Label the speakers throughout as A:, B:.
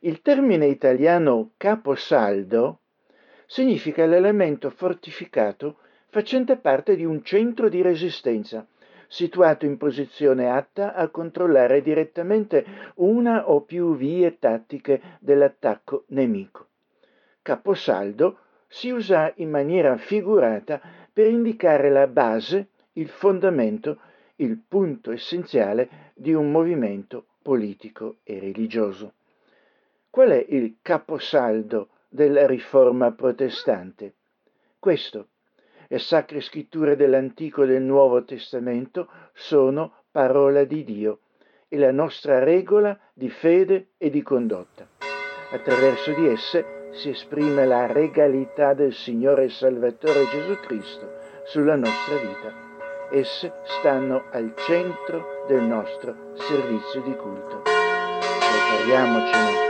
A: Il termine italiano caposaldo significa l'elemento fortificato facente parte di un centro di resistenza, situato in posizione atta a controllare direttamente una o più vie tattiche dell'attacco nemico. Caposaldo si usa in maniera figurata per indicare la base, il fondamento, il punto essenziale di un movimento politico e religioso. Qual è il caposaldo della riforma protestante? Questo. Le sacre scritture dell'Antico e del Nuovo Testamento sono parola di Dio e la nostra regola di fede e di condotta. Attraverso di esse si esprime la regalità del Signore e Salvatore Gesù Cristo sulla nostra vita. Esse stanno al centro del nostro servizio di culto. Prepariamocene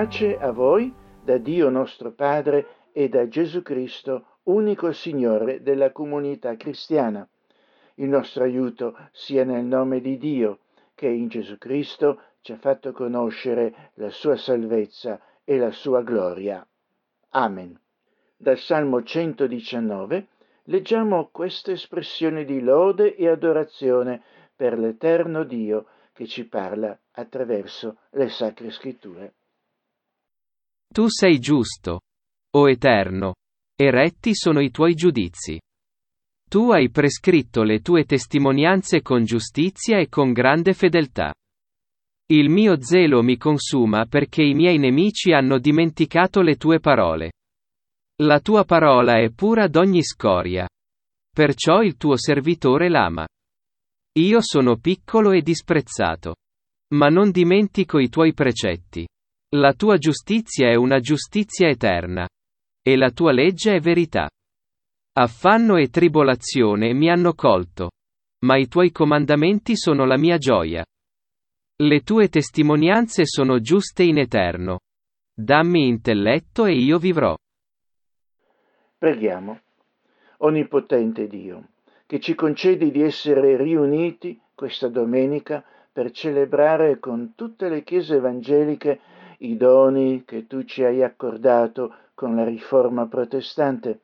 A: pace a voi da Dio nostro Padre e da Gesù Cristo, unico Signore della comunità cristiana. Il nostro aiuto sia nel nome di Dio, che in Gesù Cristo ci ha fatto conoscere la sua salvezza e la sua gloria. Amen. Dal Salmo 119 leggiamo questa espressione di lode e adorazione per l'eterno Dio che ci parla attraverso le sacre scritture.
B: Tu sei giusto, o Eterno, e retti sono i tuoi giudizi. Tu hai prescritto le tue testimonianze con giustizia e con grande fedeltà. Il mio zelo mi consuma perché i miei nemici hanno dimenticato le tue parole. La tua parola è pura d'ogni scoria. Perciò il tuo servitore l'ama. Io sono piccolo e disprezzato. Ma non dimentico i tuoi precetti. La tua giustizia è una giustizia eterna. E la tua legge è verità. Affanno e tribolazione mi hanno colto. Ma i tuoi comandamenti sono la mia gioia. Le tue testimonianze sono giuste in eterno. Dammi intelletto e io vivrò.
A: Preghiamo. Onnipotente Dio, che ci concedi di essere riuniti questa domenica per celebrare con tutte le chiese evangeliche i doni che tu ci hai accordato con la riforma protestante.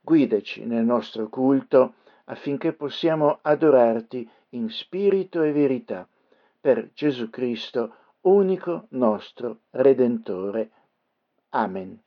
A: Guidaci nel nostro culto affinché possiamo adorarti in spirito e verità, per Gesù Cristo, unico nostro Redentore. Amen.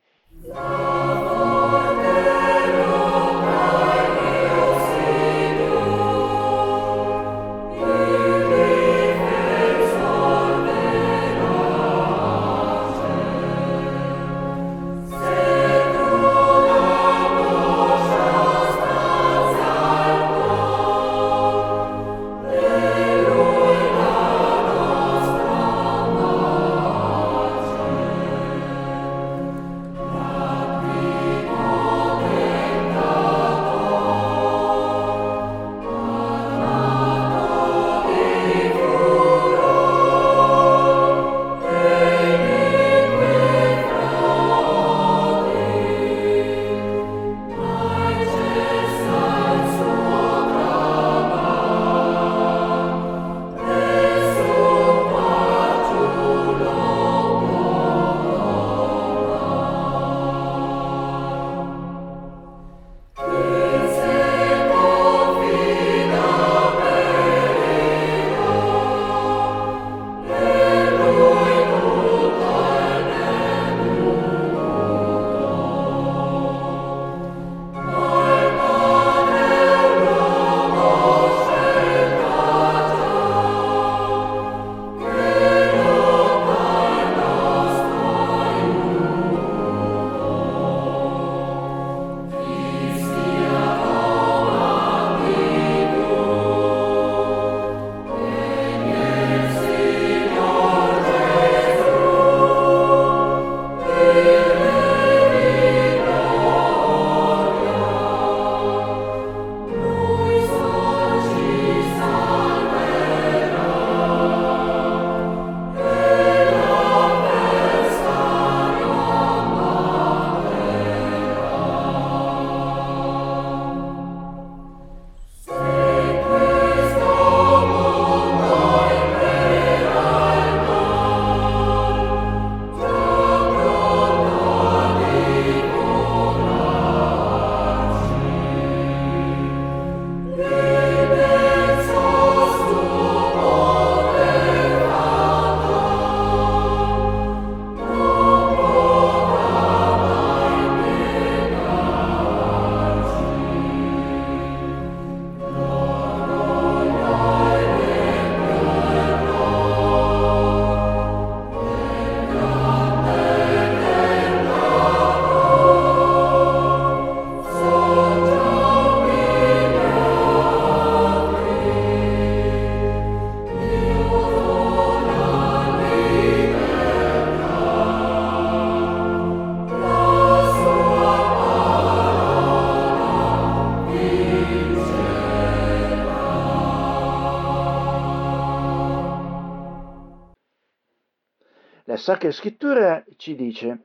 A: Sacra Scrittura ci dice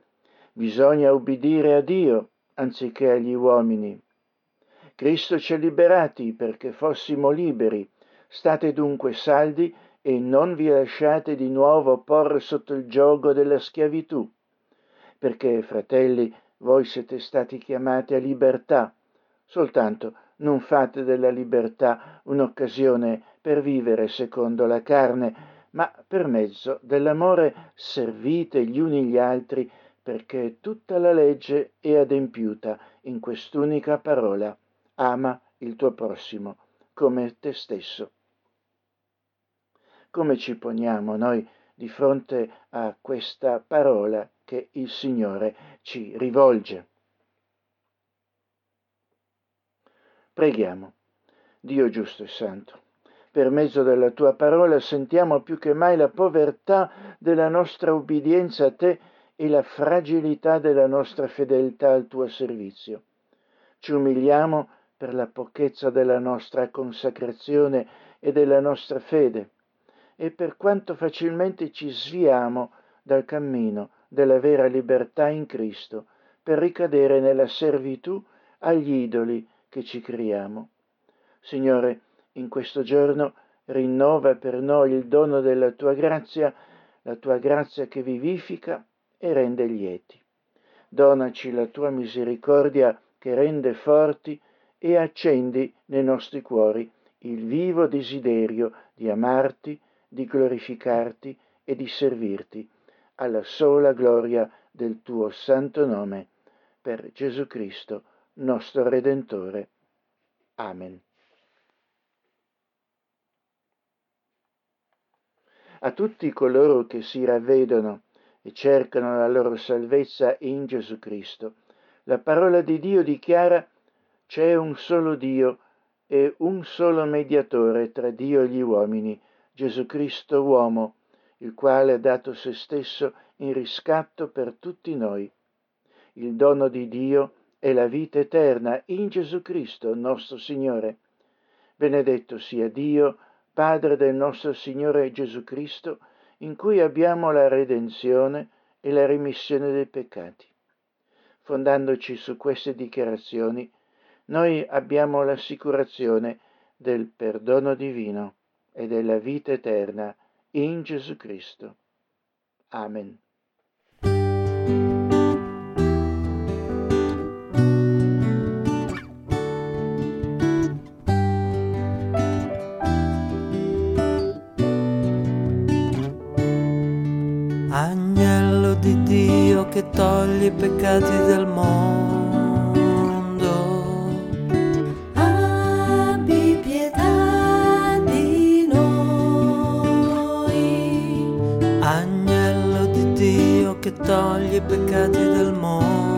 A: bisogna ubbidire a Dio anziché agli uomini. Cristo ci ha liberati perché fossimo liberi. State dunque saldi e non vi lasciate di nuovo porre sotto il gioco della schiavitù, perché, fratelli, voi siete stati chiamati a libertà, soltanto non fate della libertà un'occasione per vivere secondo la carne, ma per mezzo dell'amore servite gli uni gli altri, perché tutta la legge è adempiuta in quest'unica parola, ama il tuo prossimo come te stesso come ci poniamo noi di fronte a questa parola che il Signore ci rivolge. Preghiamo. Dio giusto e santo, per mezzo della tua parola sentiamo più che mai la povertà della nostra ubbidienza a te e la fragilità della nostra fedeltà al tuo servizio. Ci umiliamo per la pochezza della nostra consacrazione e della nostra fede e per quanto facilmente ci sviamo dal cammino della vera libertà in Cristo per ricadere nella servitù agli idoli che ci creiamo. Signore, in questo giorno rinnova per noi il dono della tua grazia, la tua grazia che vivifica e rende lieti. Donaci la tua misericordia che rende forti e accendi nei nostri cuori il vivo desiderio di amarti di glorificarti e di servirti alla sola gloria del tuo santo nome, per Gesù Cristo, nostro Redentore. Amen. A tutti coloro che si ravvedono e cercano la loro salvezza in Gesù Cristo, la parola di Dio dichiara c'è un solo Dio e un solo mediatore tra Dio e gli uomini, Gesù Cristo uomo, il quale ha dato se stesso in riscatto per tutti noi. Il dono di Dio è la vita eterna in Gesù Cristo, nostro Signore. Benedetto sia Dio, Padre del nostro Signore Gesù Cristo, in cui abbiamo la redenzione e la remissione dei peccati. Fondandoci su queste dichiarazioni, noi abbiamo l'assicurazione del perdono divino e della vita eterna in Gesù Cristo. Amen.
C: Che toglie i peccati del mondo togli i peccati del mondo.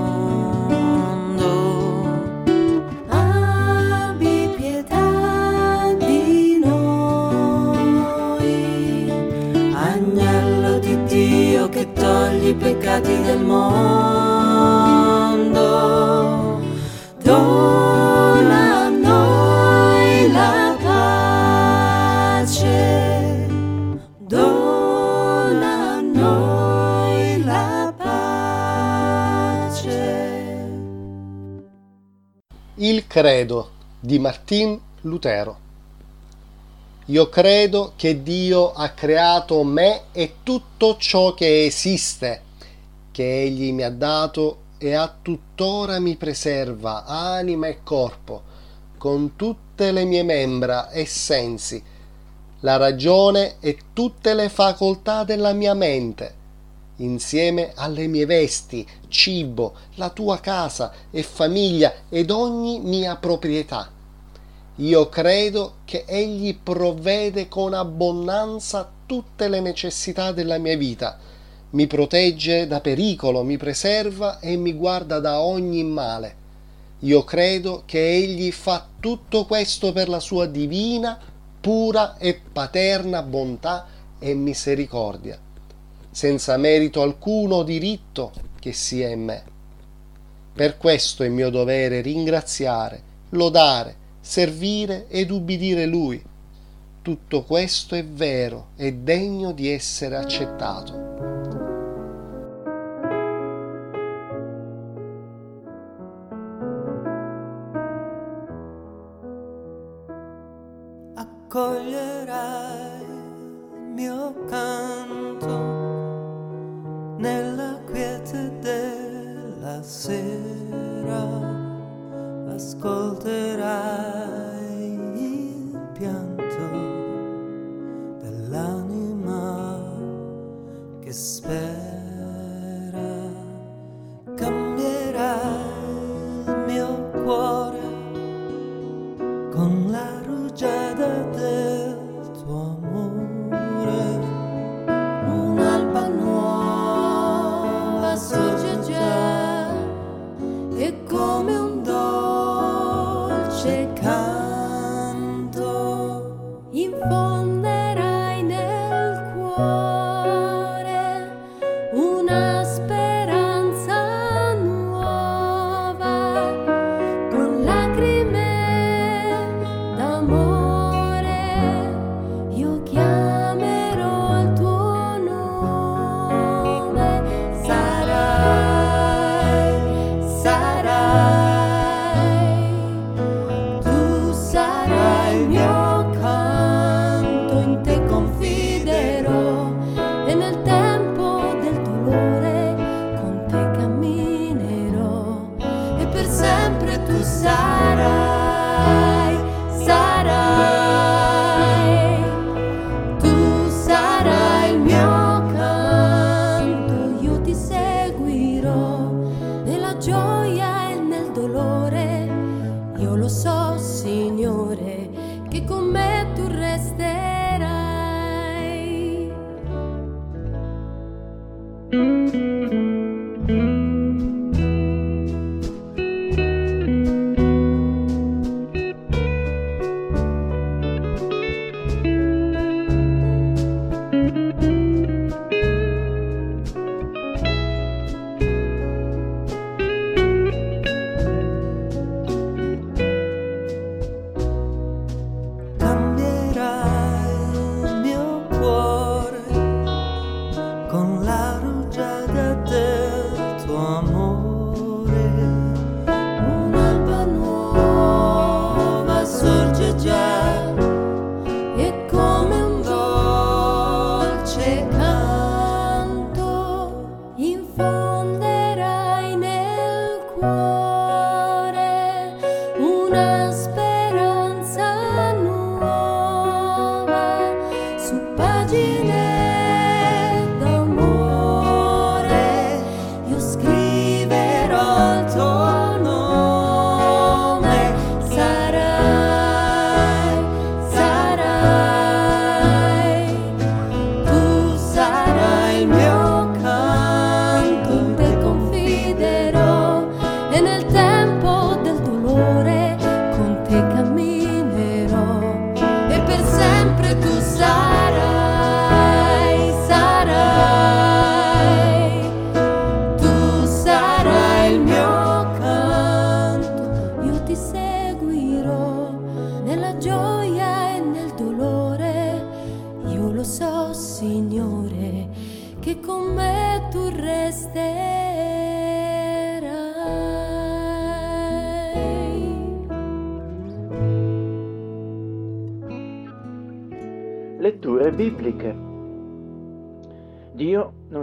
C: I peccati del mondo.
D: Dona a noi la pace. Dona a noi la pace.
E: Il credo di Martin Lutero. Io credo che Dio ha creato me e tutto ciò che esiste, che Egli mi ha dato e a tuttora mi preserva anima e corpo, con tutte le mie membra e sensi, la ragione e tutte le facoltà della mia mente, insieme alle mie vesti, cibo, la tua casa e famiglia ed ogni mia proprietà. Io credo che Egli provvede con abbondanza tutte le necessità della mia vita, mi protegge da pericolo, mi preserva e mi guarda da ogni male. Io credo che Egli fa tutto questo per la sua divina, pura e paterna bontà e misericordia senza merito alcuno diritto che sia in me. Per questo è mio dovere ringraziare, lodare, servire ed ubbidire Lui. Tutto questo è vero e degno di essere accettato.
C: Accoglierai il mio canto nella quiete della sera. Ascolterai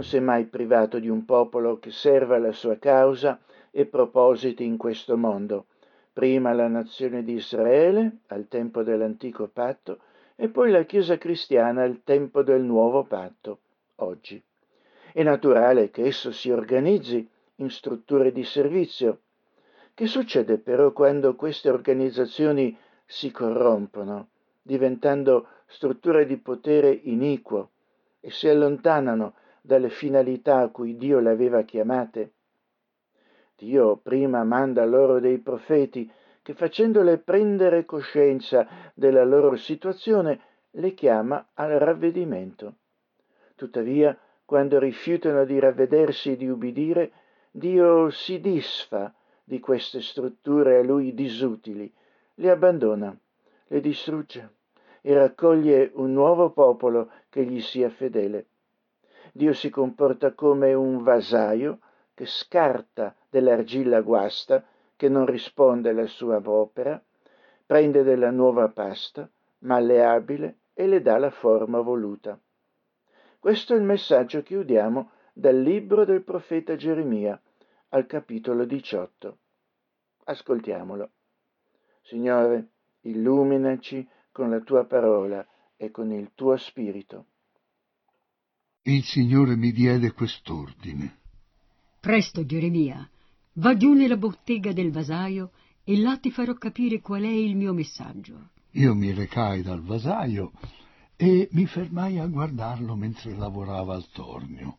A: Mai privato di un popolo che serva la sua causa e propositi in questo mondo, prima la nazione di Israele al tempo dell'antico patto e poi la Chiesa cristiana al tempo del nuovo patto, oggi. È naturale che esso si organizzi in strutture di servizio. Che succede però quando queste organizzazioni si corrompono, diventando strutture di potere iniquo e si allontanano dalle finalità a cui Dio le aveva chiamate. Dio prima manda loro dei profeti che facendole prendere coscienza della loro situazione le chiama al ravvedimento. Tuttavia, quando rifiutano di ravvedersi e di ubbidire, Dio si disfa di queste strutture a lui disutili, le abbandona, le distrugge e raccoglie un nuovo popolo che gli sia fedele. Dio si comporta come un vasaio che scarta dell'argilla guasta che non risponde alla sua opera, prende della nuova pasta, malleabile e le dà la forma voluta. Questo è il messaggio che udiamo dal libro del profeta Geremia al capitolo 18. Ascoltiamolo. Signore, illuminaci con la tua parola e con il tuo spirito.
F: Il Signore mi diede quest'ordine.
G: Presto, Geremia, va giù nella bottega del vasaio e là ti farò capire qual è il mio messaggio.
F: Io mi recai dal vasaio e mi fermai a guardarlo mentre lavorava al tornio.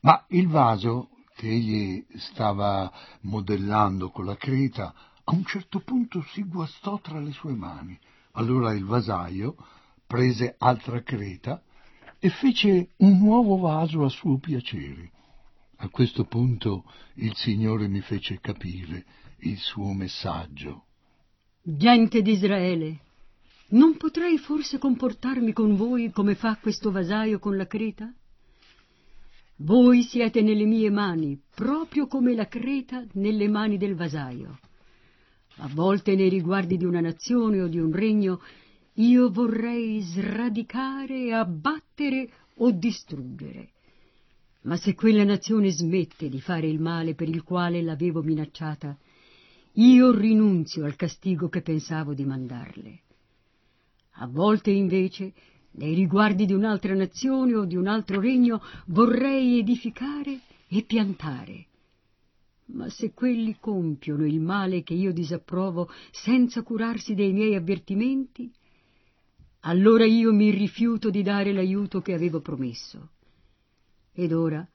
F: Ma il vaso che egli stava modellando con la creta a un certo punto si guastò tra le sue mani. Allora il vasaio prese altra creta e fece un nuovo vaso a suo piacere. A questo punto il Signore mi fece capire il suo messaggio.
G: Gente d'Israele, non potrei forse comportarmi con voi come fa questo vasaio con la creta? Voi siete nelle mie mani, proprio come la creta nelle mani del vasaio. A volte nei riguardi di una nazione o di un regno io vorrei sradicare, abbattere o distruggere. Ma se quella nazione smette di fare il male per il quale l'avevo minacciata, io rinunzio al castigo che pensavo di mandarle. A volte invece, nei riguardi di un'altra nazione o di un altro regno, vorrei edificare e piantare. Ma se quelli compiono il male che io disapprovo senza curarsi dei miei avvertimenti, allora io mi rifiuto di dare l'aiuto che avevo promesso. Ed ora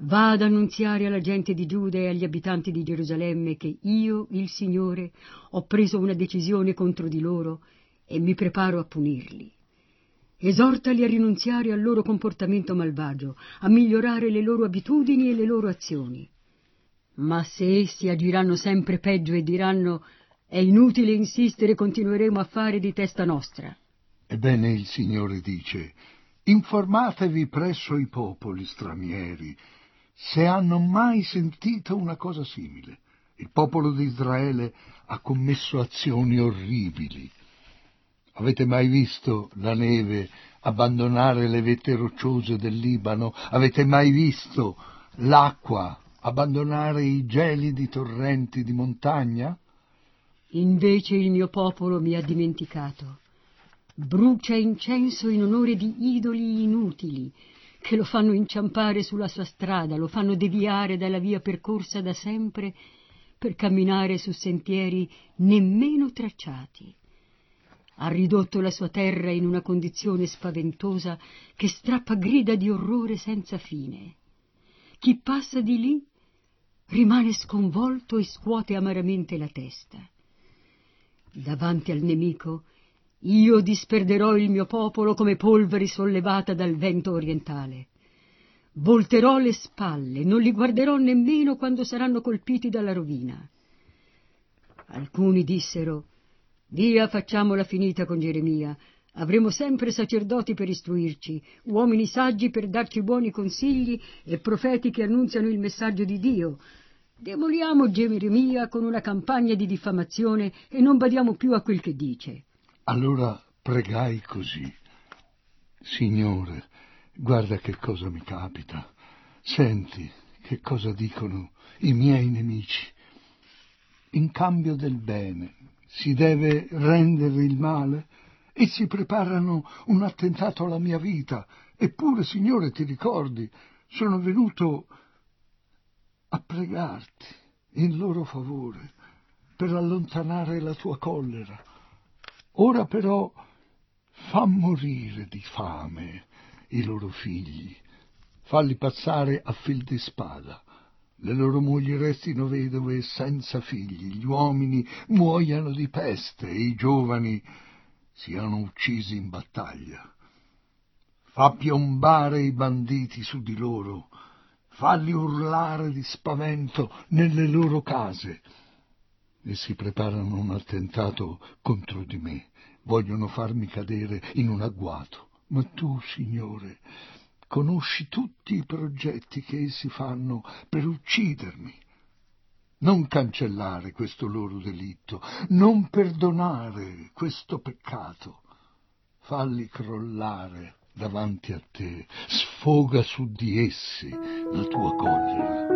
G: va ad annunziare alla gente di Giuda e agli abitanti di Gerusalemme che io, il Signore, ho preso una decisione contro di loro e mi preparo a punirli. Esortali a rinunziare al loro comportamento malvagio, a migliorare le loro abitudini e le loro azioni. Ma se essi agiranno sempre peggio e diranno è inutile insistere, continueremo a fare di testa nostra.
F: Ebbene il Signore dice, informatevi presso i popoli stranieri se hanno mai sentito una cosa simile. Il popolo di Israele ha commesso azioni orribili, Avete mai visto la neve abbandonare le vette rocciose del Libano? Avete mai visto l'acqua abbandonare i gelidi torrenti di montagna?
G: Invece il mio popolo mi ha dimenticato. Brucia incenso in onore di idoli inutili, che lo fanno inciampare sulla sua strada, lo fanno deviare dalla via percorsa da sempre per camminare su sentieri nemmeno tracciati ha ridotto la sua terra in una condizione spaventosa che strappa grida di orrore senza fine. Chi passa di lì rimane sconvolto e scuote amaramente la testa. Davanti al nemico io disperderò il mio popolo come polvere sollevata dal vento orientale. Volterò le spalle, non li guarderò nemmeno quando saranno colpiti dalla rovina. Alcuni dissero Via, facciamola finita con Geremia. Avremo sempre sacerdoti per istruirci, uomini saggi per darci buoni consigli e profeti che annunziano il messaggio di Dio. Demoliamo Geremia con una campagna di diffamazione e non badiamo più a quel che dice.
F: Allora pregai così. Signore, guarda che cosa mi capita. Senti che cosa dicono i miei nemici. In cambio del bene si deve rendere il male? e si preparano un attentato alla mia vita. Eppure, Signore, ti ricordi, sono venuto a pregarti in loro favore per allontanare la tua collera. Ora però fa morire di fame i loro figli, falli passare a fil di spada. Le loro mogli restino vedove senza figli, gli uomini muoiano di peste. E i giovani siano uccisi in battaglia. Fa piombare i banditi su di loro, falli urlare di spavento nelle loro case. E si preparano un attentato contro di me, vogliono farmi cadere in un agguato. Ma tu, Signore, conosci tutti i progetti che essi fanno per uccidermi. Non cancellare questo loro delitto, non perdonare questo peccato. falli crollare davanti a te, sfoga su di essi la tua collera.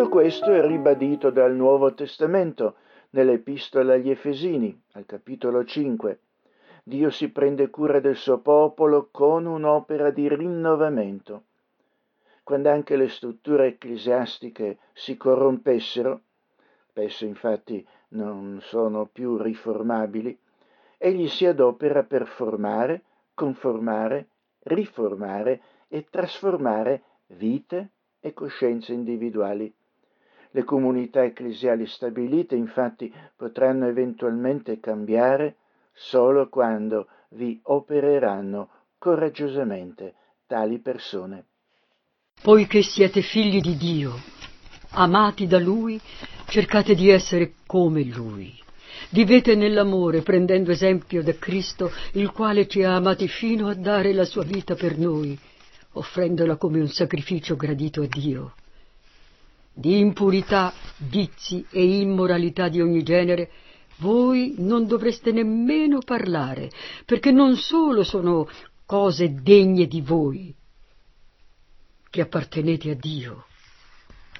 A: Tutto questo è ribadito dal Nuovo Testamento nell'Epistola agli Efesini, al capitolo 5. Dio si prende cura del suo popolo con un'opera di rinnovamento. Quando anche le strutture ecclesiastiche si corrompessero, spesso infatti non sono più riformabili, egli si adopera per formare, conformare, riformare e trasformare vite e coscienze individuali. Le comunità ecclesiali stabilite infatti potranno eventualmente cambiare solo quando vi opereranno coraggiosamente tali persone.
G: Poiché siete figli di Dio, amati da Lui, cercate di essere come Lui. Vivete nell'amore, prendendo esempio da Cristo, il quale ci ha amati fino a dare la sua vita per noi, offrendola come un sacrificio gradito a Dio. Di impurità, vizi e immoralità di ogni genere voi non dovreste nemmeno parlare, perché non solo sono cose degne di voi, che appartenete a Dio.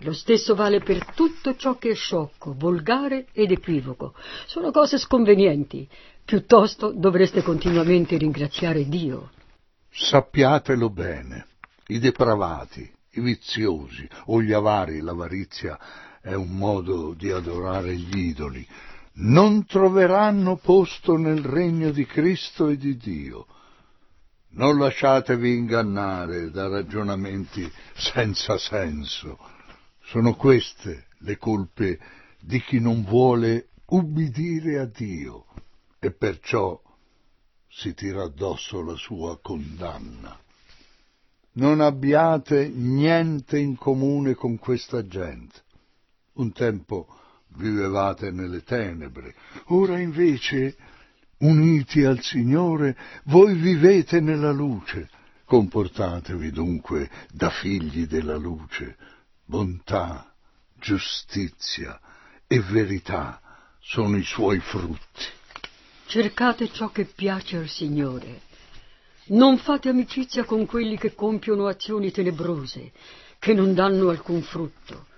G: Lo stesso vale per tutto ciò che è sciocco, volgare ed equivoco. Sono cose sconvenienti. Piuttosto dovreste continuamente ringraziare Dio.
F: Sappiatelo bene, i depravati, i viziosi o gli avari, l'avarizia è un modo di adorare gli idoli, non troveranno posto nel regno di Cristo e di Dio. Non lasciatevi ingannare da ragionamenti senza senso. Sono queste le colpe di chi non vuole ubbidire a Dio e perciò si tira addosso la sua condanna. Non abbiate niente in comune con questa gente. Un tempo vivevate nelle tenebre, ora invece, uniti al Signore, voi vivete nella luce. Comportatevi dunque da figli della luce. Bontà, giustizia e verità sono i suoi frutti.
G: Cercate ciò che piace al Signore. Non fate amicizia con quelli che compiono azioni tenebrose, che non danno alcun frutto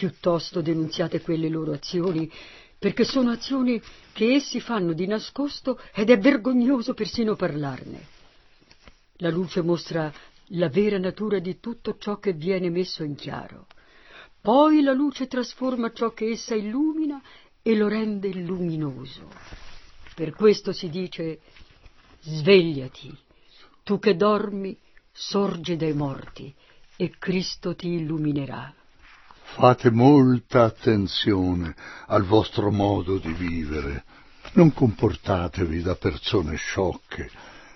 G: piuttosto denunziate quelle loro azioni, perché sono azioni che essi fanno di nascosto ed è vergognoso persino parlarne. La luce mostra la vera natura di tutto ciò che viene messo in chiaro. Poi la luce trasforma ciò che essa illumina e lo rende luminoso. Per questo si dice svegliati, tu che dormi, sorgi dai morti e Cristo ti illuminerà.
F: Fate molta attenzione al vostro modo di vivere. Non comportatevi da persone sciocche,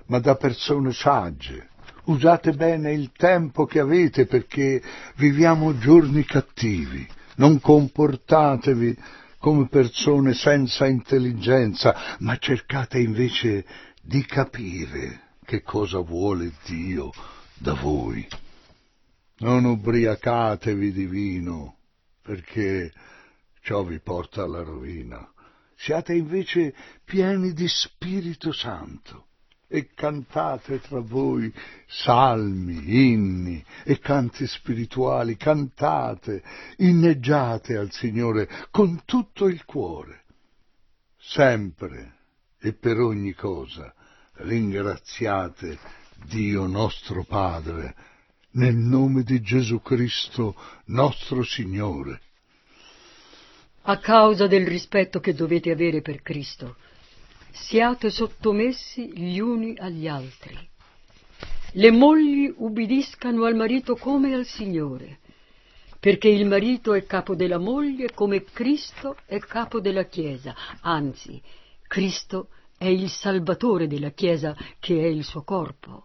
F: ma da persone sagge. Usate bene il tempo che avete perché viviamo giorni cattivi. Non comportatevi come persone senza intelligenza, ma cercate invece di capire che cosa vuole Dio da voi. Non ubriacatevi di vino, perché ciò vi porta alla rovina. Siate invece pieni di Spirito Santo e cantate tra voi salmi, inni e canti spirituali, cantate, inneggiate al Signore con tutto il cuore. Sempre e per ogni cosa ringraziate Dio nostro Padre, nel nome di Gesù Cristo, nostro Signore.
G: A causa del rispetto che dovete avere per Cristo, siate sottomessi gli uni agli altri. Le mogli ubbidiscano al marito come al Signore, perché il marito è capo della moglie come Cristo è capo della Chiesa, anzi, Cristo è il Salvatore della Chiesa che è il suo corpo.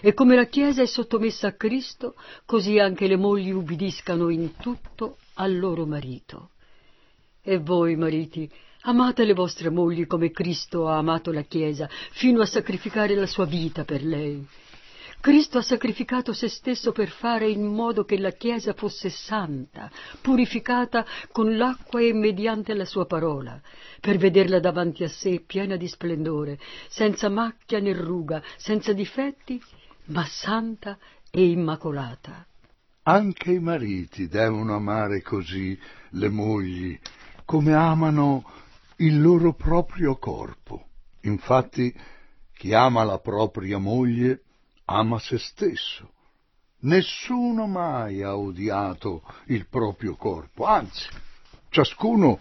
G: E come la Chiesa è sottomessa a Cristo, così anche le mogli ubbidiscano in tutto al loro marito. E voi, mariti, amate le vostre mogli come Cristo ha amato la Chiesa, fino a sacrificare la sua vita per lei. Cristo ha sacrificato se stesso per fare in modo che la Chiesa fosse santa, purificata con l'acqua e mediante la sua parola, per vederla davanti a sé piena di splendore, senza macchia né ruga, senza difetti, ma santa e immacolata.
F: Anche i mariti devono amare così le mogli, come amano il loro proprio corpo. Infatti, chi ama la propria moglie ama se stesso. Nessuno mai ha odiato il proprio corpo, anzi, ciascuno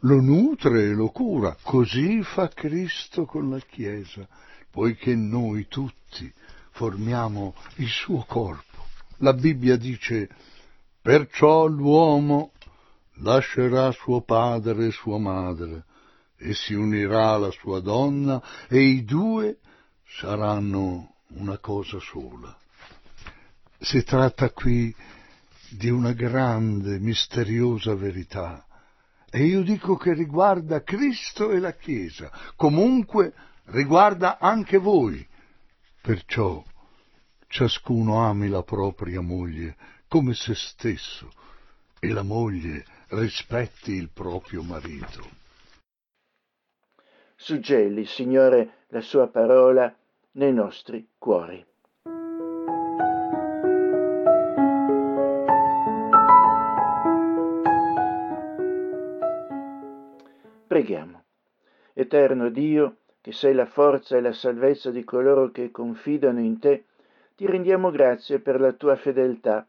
F: lo nutre e lo cura. Così fa Cristo con la Chiesa, poiché noi tutti formiamo il suo corpo. La Bibbia dice, perciò l'uomo lascerà suo padre e sua madre e si unirà alla sua donna e i due saranno una cosa sola. Si tratta qui di una grande, misteriosa verità e io dico che riguarda Cristo e la Chiesa, comunque riguarda anche voi. Perciò ciascuno ami la propria moglie come se stesso e la moglie rispetti il proprio marito.
A: Suggelli, Signore, la sua parola nei nostri cuori. Preghiamo. Eterno Dio, che sei la forza e la salvezza di coloro che confidano in te, ti rendiamo grazie per la tua fedeltà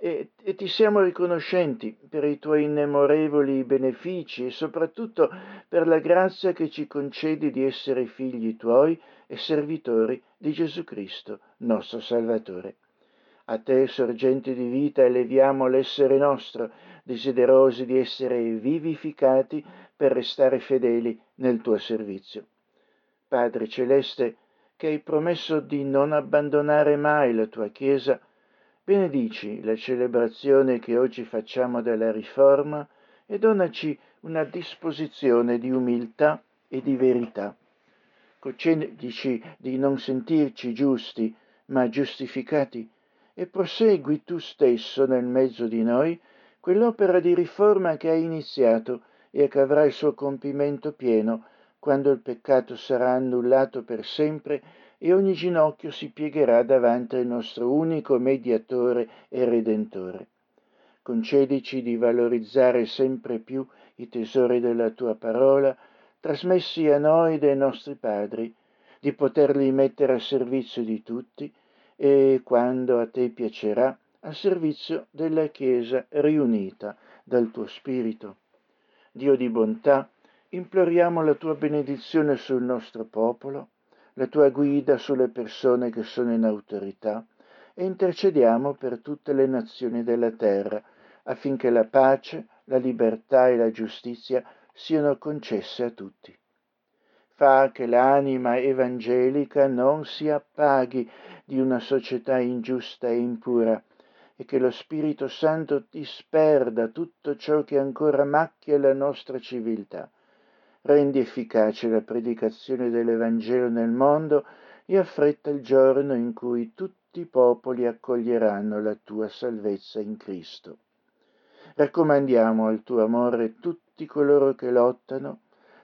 A: e, e, ti siamo riconoscenti per i tuoi innemorevoli benefici e soprattutto per la grazia che ci concedi di essere figli tuoi e servitori di Gesù Cristo, nostro Salvatore. A te, sorgente di vita, eleviamo l'essere nostro, desiderosi di essere vivificati per restare fedeli nel tuo servizio. Padre Celeste, che hai promesso di non abbandonare mai la tua Chiesa, benedici la celebrazione che oggi facciamo della Riforma e donaci una disposizione di umiltà e di verità. Concedici di non sentirci giusti, ma giustificati, e prosegui tu stesso nel mezzo di noi quell'opera di riforma che hai iniziato e che avrà il suo compimento pieno quando il peccato sarà annullato per sempre e ogni ginocchio si piegherà davanti al nostro unico mediatore e redentore. Concedici di valorizzare sempre più i tesori della tua parola, trasmessi a noi dai nostri padri, di poterli mettere a servizio di tutti e, quando a te piacerà, a servizio della Chiesa riunita dal tuo Spirito. Dio di bontà, imploriamo la tua benedizione sul nostro popolo, la tua guida sulle persone che sono in autorità e intercediamo per tutte le nazioni della terra affinché la pace, la libertà e la giustizia siano concesse a tutti. Fa che l'anima evangelica non si appaghi di una società ingiusta e impura e che lo Spirito Santo disperda tutto ciò che ancora macchia la nostra civiltà rendi efficace la predicazione dell'Evangelo nel mondo e affretta il giorno in cui tutti i popoli accoglieranno la tua salvezza in Cristo. Raccomandiamo al tuo amore tutti coloro che lottano,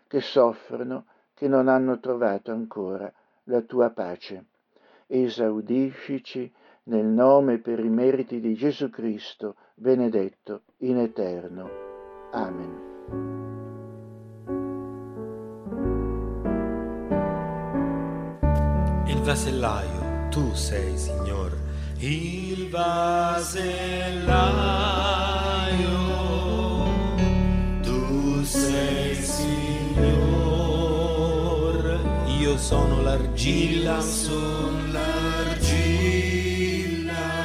A: che soffrono, che non hanno trovato ancora la tua pace. Esaudiscici nel nome per i meriti di Gesù Cristo, benedetto in eterno. Amen.
H: vasellaio, tu sei, Signor, il vasellaio, sono l'argilla, sono l'argilla,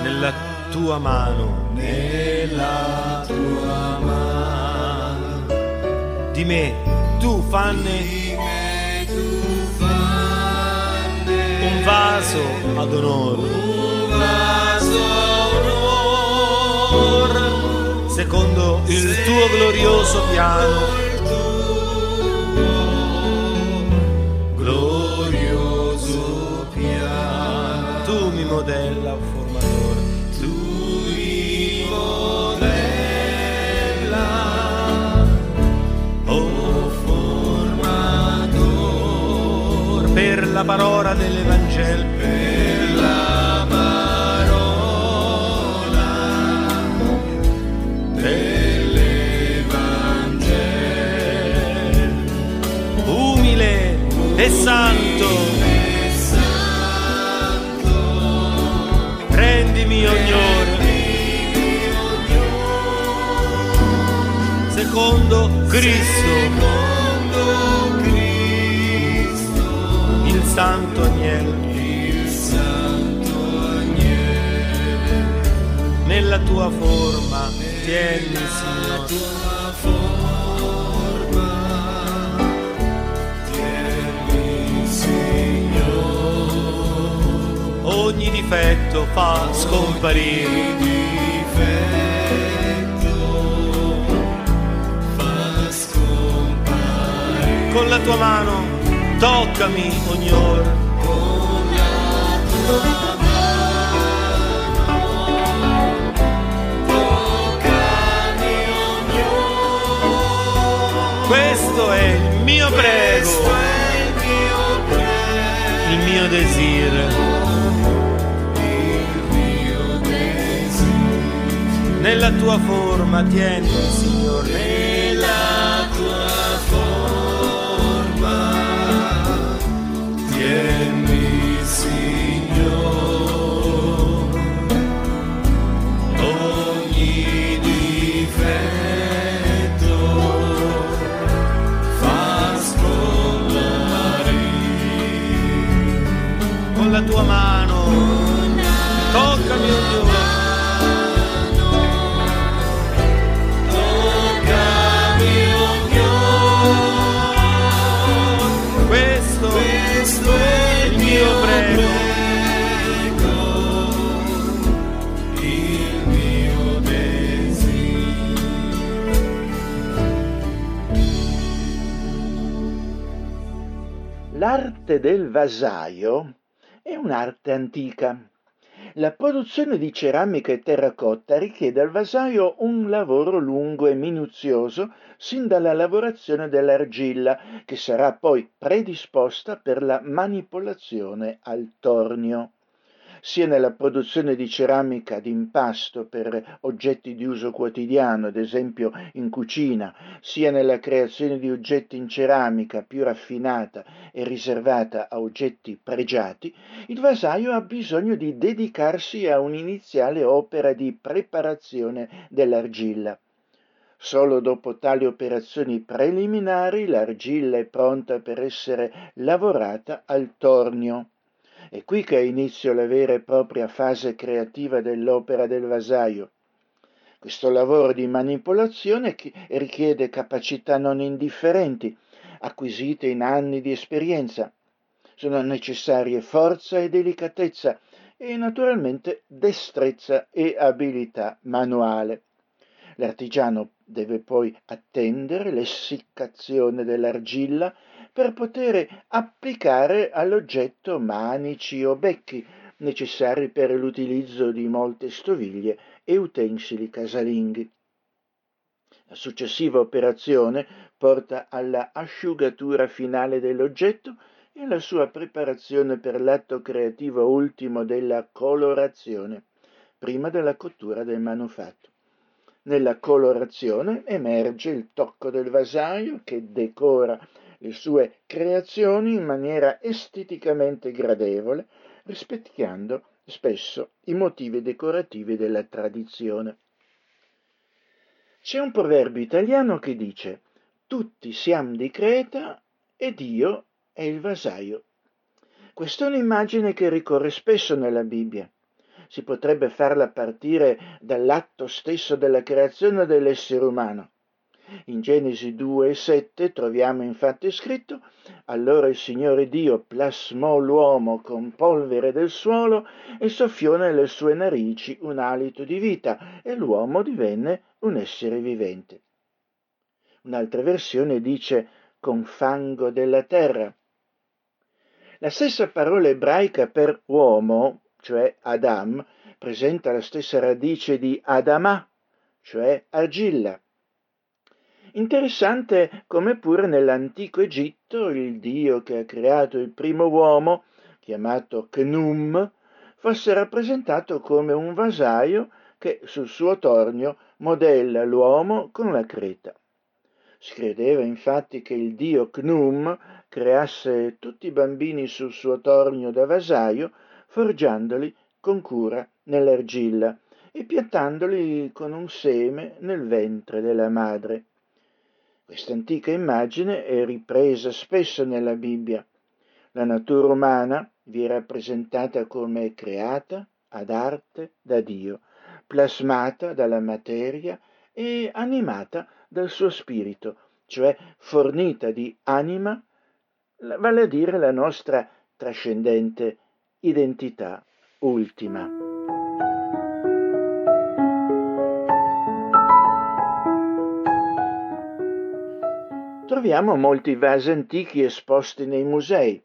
H: nella tua mano, nella tua mano, di me tu fanne vaso ad onore. Un vaso onore. Secondo il tuo glorioso piano. della formatora. Tu vivo della oh formatore per la parola dell'Evangelo.
I: Per la parola dell'Evangelo.
H: Umile e santo. Secondo Cristo. Il santo agnello. Nella tua forma, tieni Signore. Ogni difetto fa scomparire. Con la tua mano toccami ogni ora. Questo è il mio prego, il mio desiderio. Nella tua forma tieni, tua mano, toccami mio desiderio.
A: L'arte del vasaio un'arte antica. La produzione di ceramica e terracotta richiede al vasaio un lavoro lungo e minuzioso sin dalla lavorazione dell'argilla, che sarà poi predisposta per la manipolazione al tornio. Sia nella produzione di ceramica d'impasto per oggetti di uso quotidiano, ad esempio in cucina, sia nella creazione di oggetti in ceramica più raffinata e riservata a oggetti pregiati, il vasaio ha bisogno di dedicarsi a un'iniziale opera di preparazione dell'argilla. Solo dopo tali operazioni preliminari l'argilla è pronta per essere lavorata al tornio. È qui che ha inizio la vera e propria fase creativa dell'opera del vasaio. Questo lavoro di manipolazione richiede capacità non indifferenti, acquisite in anni di esperienza. Sono necessarie forza e delicatezza e naturalmente destrezza e abilità manuale. L'artigiano deve poi attendere l'essiccazione dell'argilla per poter applicare all'oggetto manici o becchi necessari per l'utilizzo di molte stoviglie e utensili casalinghi. La successiva operazione porta alla asciugatura finale dell'oggetto e alla sua preparazione per l'atto creativo ultimo della colorazione, prima della cottura del manufatto. Nella colorazione emerge il tocco del vasaio che decora le sue creazioni in maniera esteticamente gradevole, rispecchiando spesso i motivi decorativi della tradizione. C'è un proverbio italiano che dice tutti siamo di Creta e Dio è il vasaio. Questa è un'immagine che ricorre spesso nella Bibbia. Si potrebbe farla partire dall'atto stesso della creazione dell'essere umano. In Genesi 2 e 7 troviamo infatti scritto Allora il Signore Dio plasmò l'uomo con polvere del suolo e soffiò nelle sue narici un alito di vita e l'uomo divenne un essere vivente. Un'altra versione dice con fango della terra. La stessa parola ebraica per uomo, cioè Adam, presenta la stessa radice di Adamà, cioè argilla. Interessante come pure nell'antico Egitto il dio che ha creato il primo uomo, chiamato Chnum, fosse rappresentato come un vasaio che sul suo tornio modella l'uomo con la creta. Si credeva infatti che il dio Chnum creasse tutti i bambini sul suo tornio da vasaio, forgiandoli con cura nell'argilla e piantandoli con un seme nel ventre della madre. Questa antica immagine è ripresa spesso nella Bibbia. La natura umana vi è rappresentata come creata ad arte da Dio, plasmata dalla materia e animata dal suo spirito, cioè fornita di anima, vale a dire la nostra trascendente identità ultima. Troviamo molti vasi antichi esposti nei musei.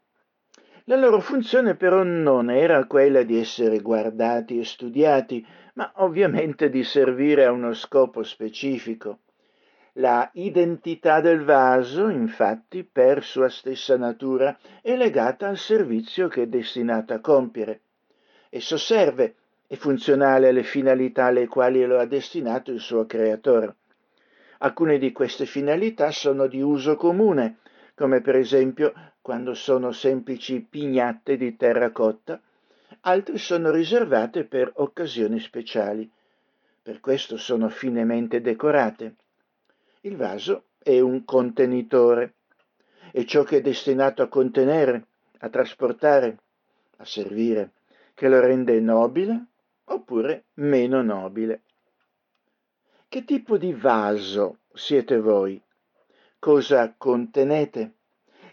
A: La loro funzione però non era quella di essere guardati e studiati, ma ovviamente di servire a uno scopo specifico. La identità del vaso, infatti, per sua stessa natura, è legata al servizio che è destinato a compiere. Esso serve, è funzionale alle finalità alle quali lo ha destinato il suo creatore. Alcune di queste finalità sono di uso comune, come per esempio quando sono semplici pignatte di terracotta, altre sono riservate per occasioni speciali. Per questo sono finemente decorate. Il vaso è un contenitore, è ciò che è destinato a contenere, a trasportare, a servire, che lo rende nobile oppure meno nobile. Che tipo di vaso siete voi? Cosa contenete?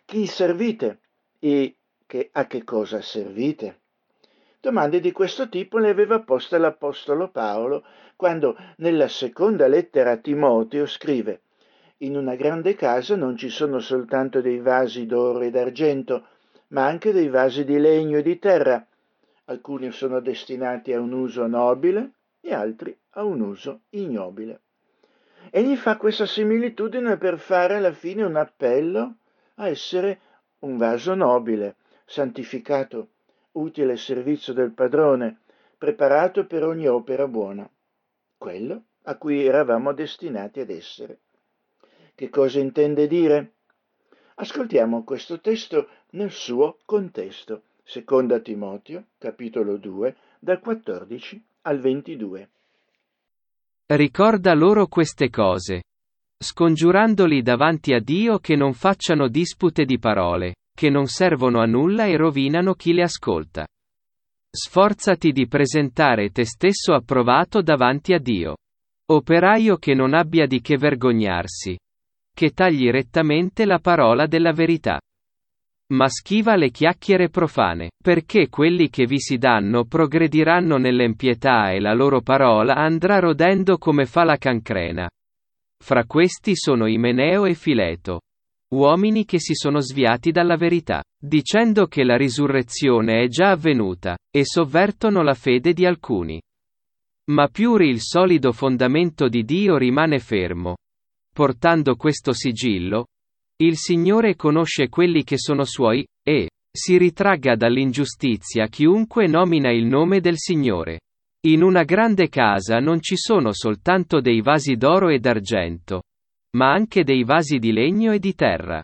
A: Chi servite? E che, a che cosa servite? Domande di questo tipo le aveva poste l'Apostolo Paolo quando nella seconda lettera a Timoteo scrive In una grande casa non ci sono soltanto dei vasi d'oro e d'argento, ma anche dei vasi di legno e di terra. Alcuni sono destinati a un uso nobile e altri a un uso ignobile. Egli fa questa similitudine per fare alla fine un appello a essere un vaso nobile, santificato, utile al servizio del padrone, preparato per ogni opera buona, quello a cui eravamo destinati ad essere. Che cosa intende dire? Ascoltiamo questo testo nel suo contesto. Seconda Timoteo, capitolo 2, dal 14 al 22.
B: Ricorda loro queste cose. Scongiurandoli davanti a Dio che non facciano dispute di parole, che non servono a nulla e rovinano chi le ascolta. Sforzati di presentare te stesso approvato davanti a Dio. Operaio che non abbia di che vergognarsi. Che tagli rettamente la parola della verità ma schiva le chiacchiere profane, perché quelli che vi si danno progrediranno nell'empietà e la loro parola andrà rodendo come fa la cancrena. Fra questi sono Imeneo e Fileto. Uomini che si sono sviati dalla verità, dicendo che la risurrezione è già avvenuta, e sovvertono la fede di alcuni. Ma più il solido fondamento di Dio rimane fermo. Portando questo sigillo, il Signore conosce quelli che sono suoi, e si ritragga dall'ingiustizia chiunque nomina il nome del Signore. In una grande casa non ci sono soltanto dei vasi d'oro e d'argento, ma anche dei vasi di legno e di terra.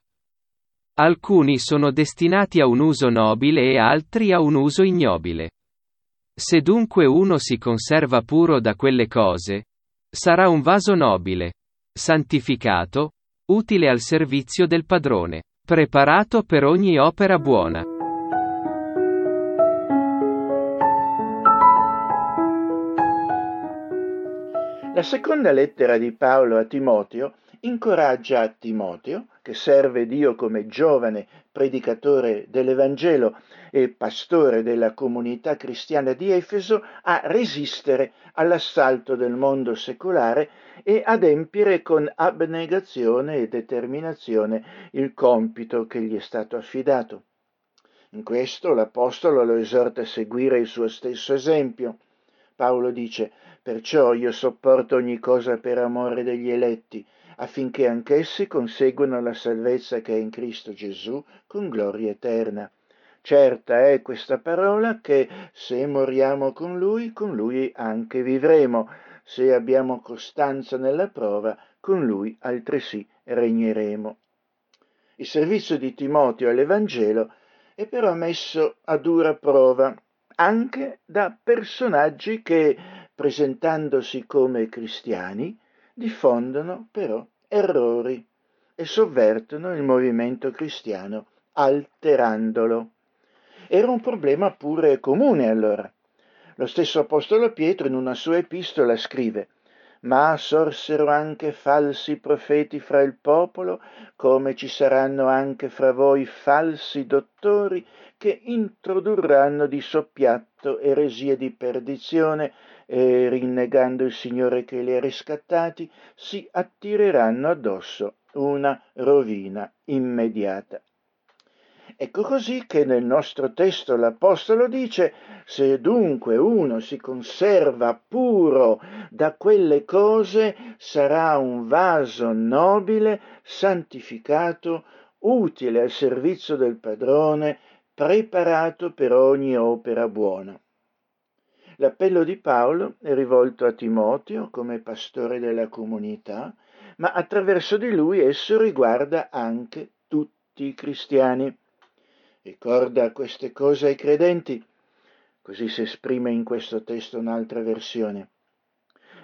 B: Alcuni sono destinati a un uso nobile e altri a un uso ignobile. Se dunque uno si conserva puro da quelle cose, sarà un vaso nobile, santificato, utile al servizio del padrone, preparato per ogni opera buona.
A: La seconda lettera di Paolo a Timoteo incoraggia Timoteo, che serve Dio come giovane predicatore dell'Evangelo e pastore della comunità cristiana di Efeso, a resistere all'assalto del mondo secolare e adempiere con abnegazione e determinazione il compito che gli è stato affidato. In questo l'Apostolo lo esorta a seguire il suo stesso esempio. Paolo dice, perciò io sopporto ogni cosa per amore degli eletti, affinché anch'essi conseguano la salvezza che è in Cristo Gesù con gloria eterna. Certa è questa parola che se moriamo con Lui, con Lui anche vivremo, se abbiamo costanza nella prova, con Lui altresì regneremo. Il servizio di Timoteo all'Evangelo è però messo a dura prova anche da personaggi che, presentandosi come cristiani, diffondono però errori e sovvertono il movimento cristiano alterandolo. Era un problema pure comune allora. Lo stesso Apostolo Pietro in una sua epistola scrive ma sorsero anche falsi profeti fra il popolo, come ci saranno anche fra voi falsi dottori che introdurranno di soppiatto eresie di perdizione e rinnegando il Signore che li ha riscattati, si attireranno addosso una rovina immediata. Ecco così che nel nostro testo l'Apostolo dice, se dunque uno si conserva puro da quelle cose, sarà un vaso nobile, santificato, utile al servizio del padrone, preparato per ogni opera buona. L'appello di Paolo è rivolto a Timoteo come pastore della comunità, ma attraverso di lui esso riguarda anche tutti i cristiani. Ricorda queste cose ai credenti, così si esprime in questo testo un'altra versione.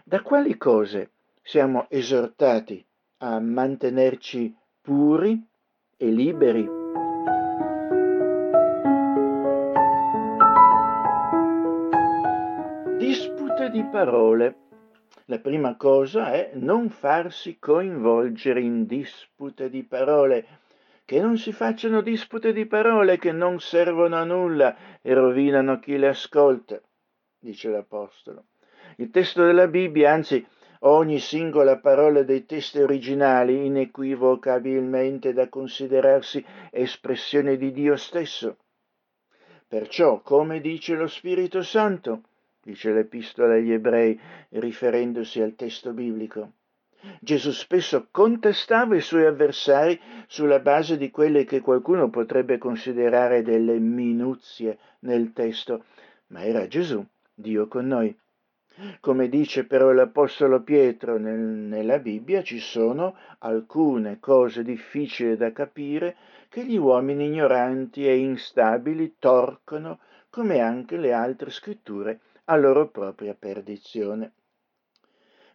A: Da quali cose siamo esortati a mantenerci puri e liberi? Dispute di parole. La prima cosa è non farsi coinvolgere in dispute di parole che non si facciano dispute di parole che non servono a nulla e rovinano chi le ascolta, dice l'Apostolo. Il testo della Bibbia, anzi ogni singola parola dei testi originali, inequivocabilmente da considerarsi espressione di Dio stesso. Perciò, come dice lo Spirito Santo, dice l'Epistola agli Ebrei, riferendosi al testo biblico, Gesù spesso contestava i suoi avversari sulla base di quelle che qualcuno potrebbe considerare delle minuzie nel testo, ma era Gesù, Dio con noi. Come dice però l'Apostolo Pietro nel, nella Bibbia, ci sono alcune cose difficili da capire che gli uomini ignoranti e instabili torcono, come anche le altre scritture, a loro propria perdizione.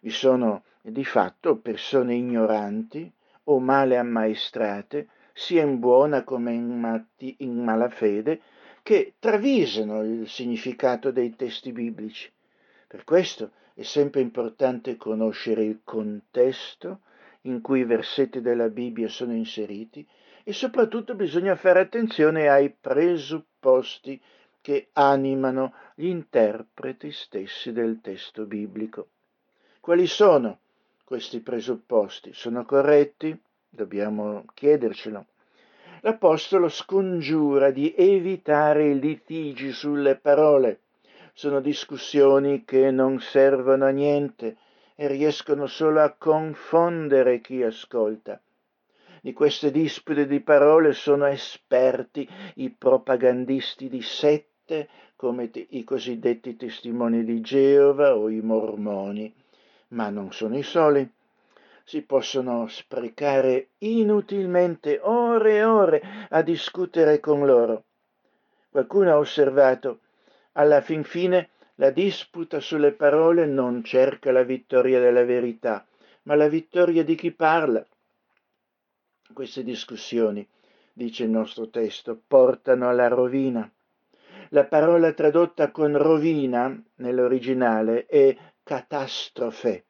A: Vi sono di fatto persone ignoranti o male ammaestrate, sia in buona come in, matti, in malafede, che travisano il significato dei testi biblici. Per questo è sempre importante conoscere il contesto in cui i versetti della Bibbia sono inseriti e soprattutto bisogna fare attenzione ai presupposti che animano gli interpreti stessi del testo biblico. Quali sono questi presupposti? Sono corretti? Dobbiamo chiedercelo. L'Apostolo scongiura di evitare i litigi sulle parole. Sono discussioni che non servono a niente e riescono solo a confondere chi ascolta. Di queste dispute di parole sono esperti i propagandisti di sette come i cosiddetti testimoni di Geova o i mormoni ma non sono i soli. Si possono sprecare inutilmente ore e ore a discutere con loro. Qualcuno ha osservato, alla fin fine la disputa sulle parole non cerca la vittoria della verità, ma la vittoria di chi parla. Queste discussioni, dice il nostro testo, portano alla rovina. La parola tradotta con rovina nell'originale è catastrofe.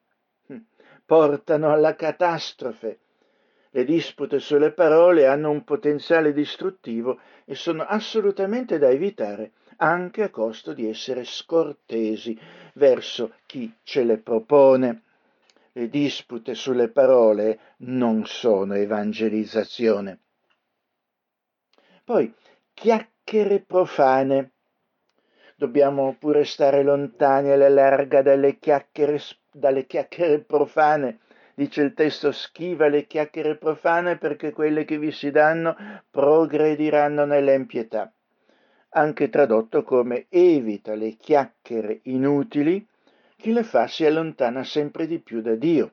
A: Portano alla catastrofe. Le dispute sulle parole hanno un potenziale distruttivo e sono assolutamente da evitare, anche a costo di essere scortesi verso chi ce le propone. Le dispute sulle parole non sono evangelizzazione. Poi, chiacchiere profane dobbiamo pure stare lontani alla larga dalle chiacchiere, dalle chiacchiere profane Dice il testo, schiva le chiacchiere profane perché quelle che vi si danno progrediranno nell'empietà. Anche tradotto come evita le chiacchiere inutili, chi le fa si allontana sempre di più da Dio.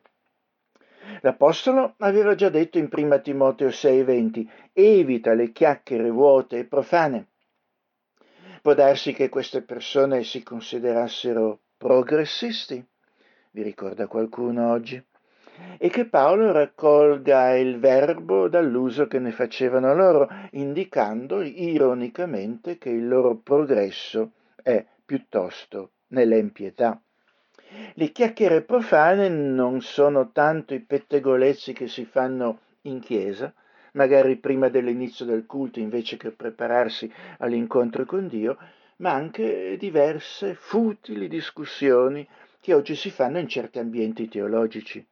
A: L'Apostolo aveva già detto in 1 Timoteo 6:20, evita le chiacchiere vuote e profane. Può darsi che queste persone si considerassero progressisti, vi ricorda qualcuno oggi? E che Paolo raccolga il verbo dall'uso che ne facevano loro, indicando ironicamente che il loro progresso è piuttosto nell'empietà. Le chiacchiere profane non sono tanto i pettegolezzi che si fanno in chiesa, magari prima dell'inizio del culto invece che prepararsi all'incontro con Dio, ma anche diverse futili discussioni che oggi si fanno in certi ambienti teologici.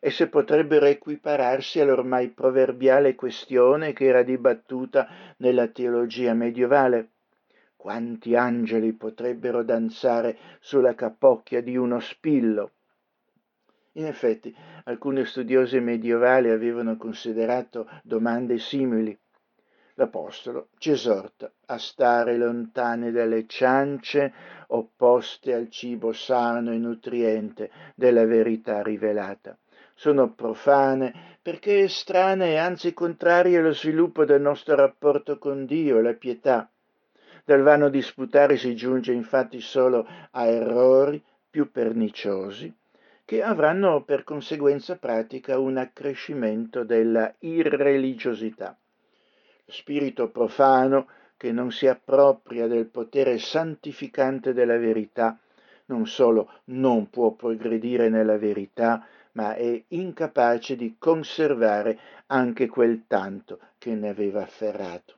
A: Esse potrebbero equipararsi all'ormai proverbiale questione che era dibattuta nella teologia medievale quanti angeli potrebbero danzare sulla capocchia di uno spillo? In effetti, alcuni studiosi medievali avevano considerato domande simili. L'Apostolo ci esorta a stare lontani dalle ciance opposte al cibo sano e nutriente della verità rivelata. Sono profane perché estranee, anzi contrarie allo sviluppo del nostro rapporto con Dio e la pietà. Dal vano disputare si giunge infatti solo a errori più perniciosi che avranno per conseguenza pratica un accrescimento della irreligiosità. Lo spirito profano che non si appropria del potere santificante della verità non solo non può progredire nella verità, ma è incapace di conservare anche quel tanto che ne aveva afferrato.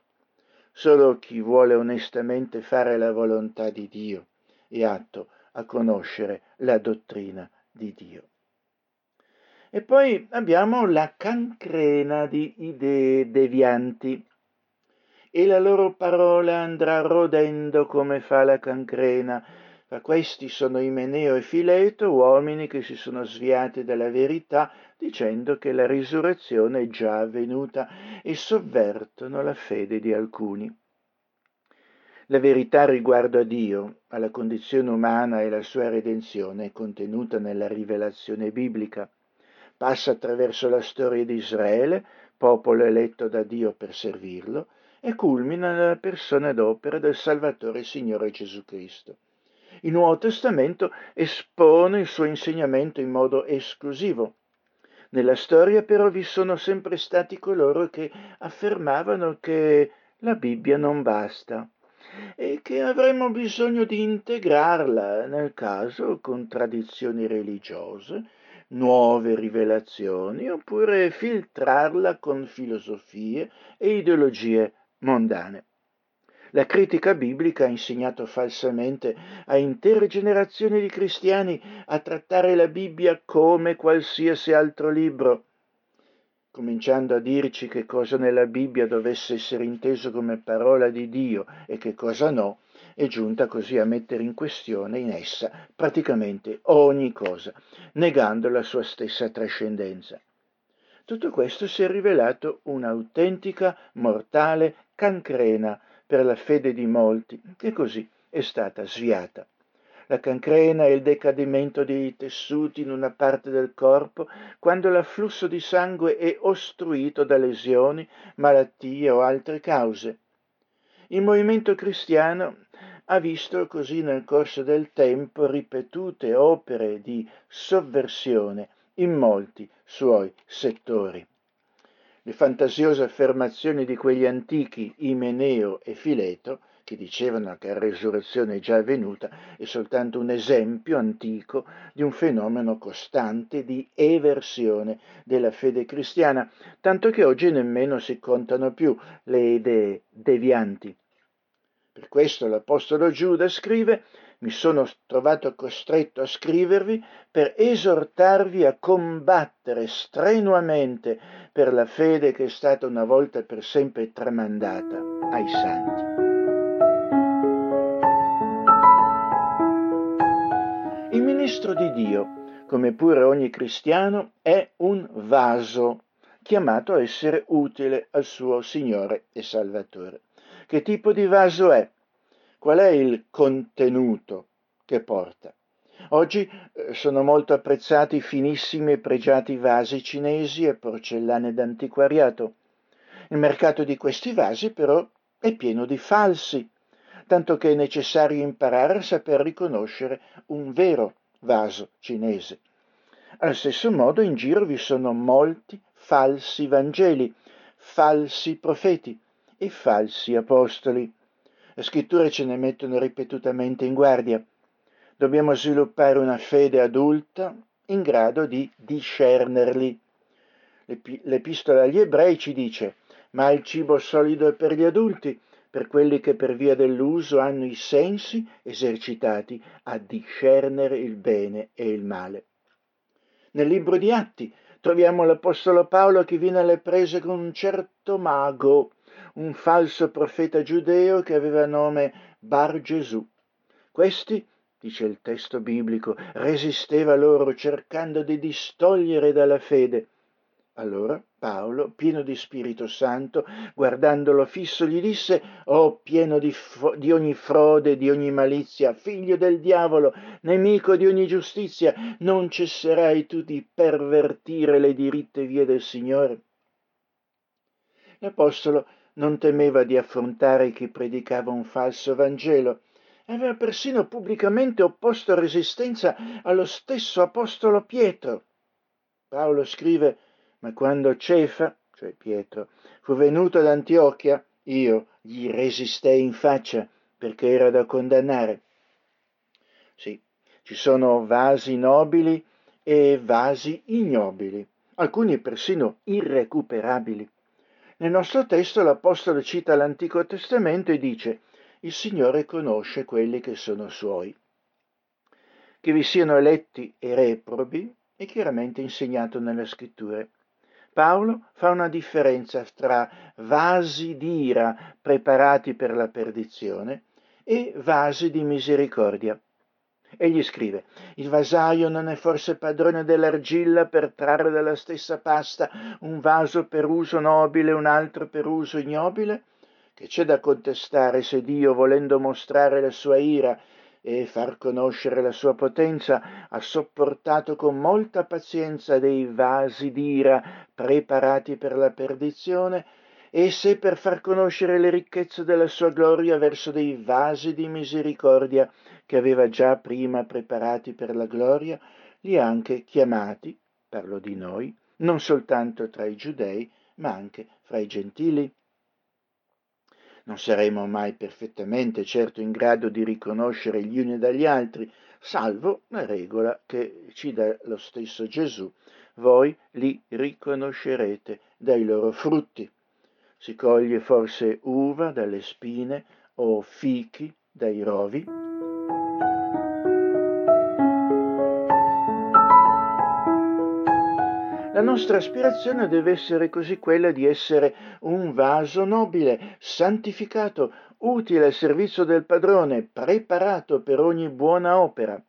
A: Solo chi vuole onestamente fare la volontà di Dio è atto a conoscere la dottrina di Dio. E poi abbiamo la cancrena di idee devianti e la loro parola andrà rodendo come fa la cancrena. Fra questi sono Imeneo e Fileto, uomini che si sono sviati dalla verità dicendo che la risurrezione è già avvenuta e sovvertono la fede di alcuni. La verità riguardo a Dio, alla condizione umana e la sua redenzione contenuta nella rivelazione biblica. Passa attraverso la storia di Israele, popolo eletto da Dio per servirlo, e culmina nella persona ed opera del Salvatore Signore Gesù Cristo. Il Nuovo Testamento espone il suo insegnamento in modo esclusivo. Nella storia però vi sono sempre stati coloro che affermavano che la Bibbia non basta e che avremmo bisogno di integrarla nel caso con tradizioni religiose, nuove rivelazioni oppure filtrarla con filosofie e ideologie mondane. La critica biblica ha insegnato falsamente a intere generazioni di cristiani a trattare la Bibbia come qualsiasi altro libro, cominciando a dirci che cosa nella Bibbia dovesse essere inteso come parola di Dio e che cosa no, è giunta così a mettere in questione in essa praticamente ogni cosa, negando la sua stessa trascendenza. Tutto questo si è rivelato un'autentica, mortale cancrena per la fede di molti, che così è stata sviata. La cancrena è il decadimento dei tessuti in una parte del corpo quando l'afflusso di sangue è ostruito da lesioni, malattie o altre cause. Il movimento cristiano ha visto così nel corso del tempo ripetute opere di sovversione in molti suoi settori. Le fantasiose affermazioni di quegli antichi Imeneo e Fileto che dicevano che la resurrezione è già avvenuta è soltanto un esempio antico di un fenomeno costante di eversione della fede cristiana, tanto che oggi nemmeno si contano più le idee devianti. Per questo l'Apostolo Giuda scrive mi sono trovato costretto a scrivervi per esortarvi a combattere strenuamente per la fede che è stata una volta per sempre tramandata ai santi. ministro di Dio come pure ogni cristiano, è un vaso chiamato a essere utile al suo Signore e Salvatore. Che tipo di vaso è? Qual è il contenuto che porta? Oggi eh, sono molto apprezzati finissimi e pregiati vasi cinesi e porcellane d'antiquariato. Il mercato di questi vasi però è pieno di falsi, tanto che è necessario imparare a saper riconoscere un vero vaso cinese. Allo stesso modo in giro vi sono molti falsi Vangeli, falsi profeti e falsi apostoli. Le scritture ce ne mettono ripetutamente in guardia. Dobbiamo sviluppare una fede adulta in grado di discernerli. L'epistola agli ebrei ci dice, ma il cibo solido è per gli adulti, per quelli che per via dell'uso hanno i sensi esercitati a discernere il bene e il male. Nel libro di Atti troviamo l'Apostolo Paolo che viene alle prese con un certo mago, un falso profeta giudeo che aveva nome Bar Gesù. Questi, dice il testo biblico, resisteva loro cercando di distogliere dalla fede allora Paolo, pieno di Spirito Santo, guardandolo fisso, gli disse, Oh, pieno di, fo- di, ogni frode, di ogni malizia, figlio del diavolo, nemico di ogni giustizia, non cesserai tu di pervertire le diritte vie del Signore? L'Apostolo non temeva di affrontare chi predicava un falso Vangelo, aveva persino pubblicamente opposto resistenza allo stesso Apostolo Pietro. Paolo scrive, ma quando Cefa, cioè Pietro, fu venuto ad Antiochia, io gli resistei in faccia perché era da condannare. Sì, ci sono vasi nobili e vasi ignobili, alcuni persino irrecuperabili. Nel nostro testo l'Apostolo cita l'Antico Testamento e dice il Signore conosce quelli che sono suoi. Che vi siano eletti e reprobi è chiaramente insegnato nelle scritture. Paolo fa una differenza tra vasi d'ira preparati per la perdizione e vasi di misericordia. Egli scrive, il vasaio non è forse padrone dell'argilla per trarre dalla stessa pasta un vaso per uso nobile e un altro per uso ignobile? Che c'è da contestare se Dio, volendo mostrare la sua ira e far conoscere la sua potenza, ha sopportato con molta pazienza dei vasi d'ira preparati per la perdizione, e se per far conoscere le ricchezze della sua gloria verso dei vasi di misericordia che aveva già prima preparati per la gloria, li ha anche chiamati, parlo di noi, non soltanto tra i giudei, ma anche fra i gentili. Non saremo mai perfettamente certo in grado di riconoscere gli uni dagli altri, salvo la regola che ci dà lo stesso Gesù. Voi li riconoscerete dai loro frutti. Si coglie forse uva dalle spine o fichi dai rovi? La nostra aspirazione deve essere così quella di essere un vaso nobile, santificato, utile al servizio del padrone, preparato per ogni buona opera.